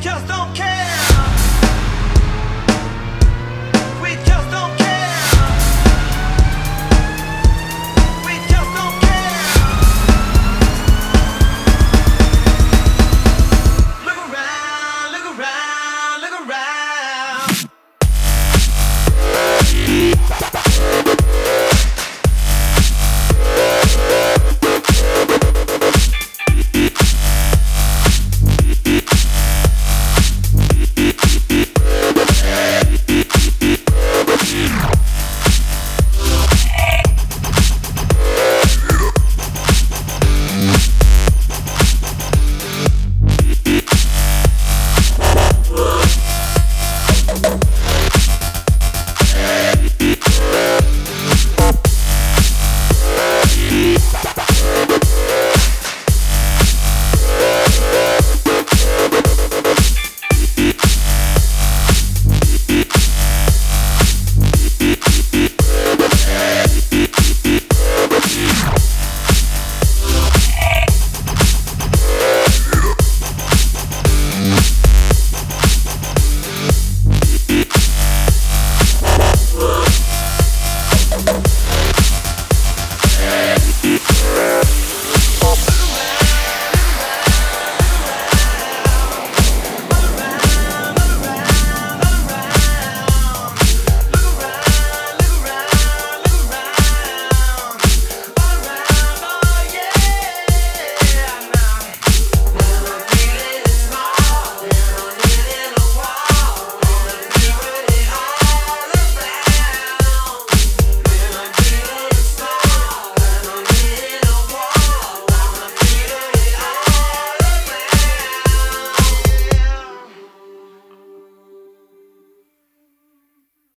just don't care.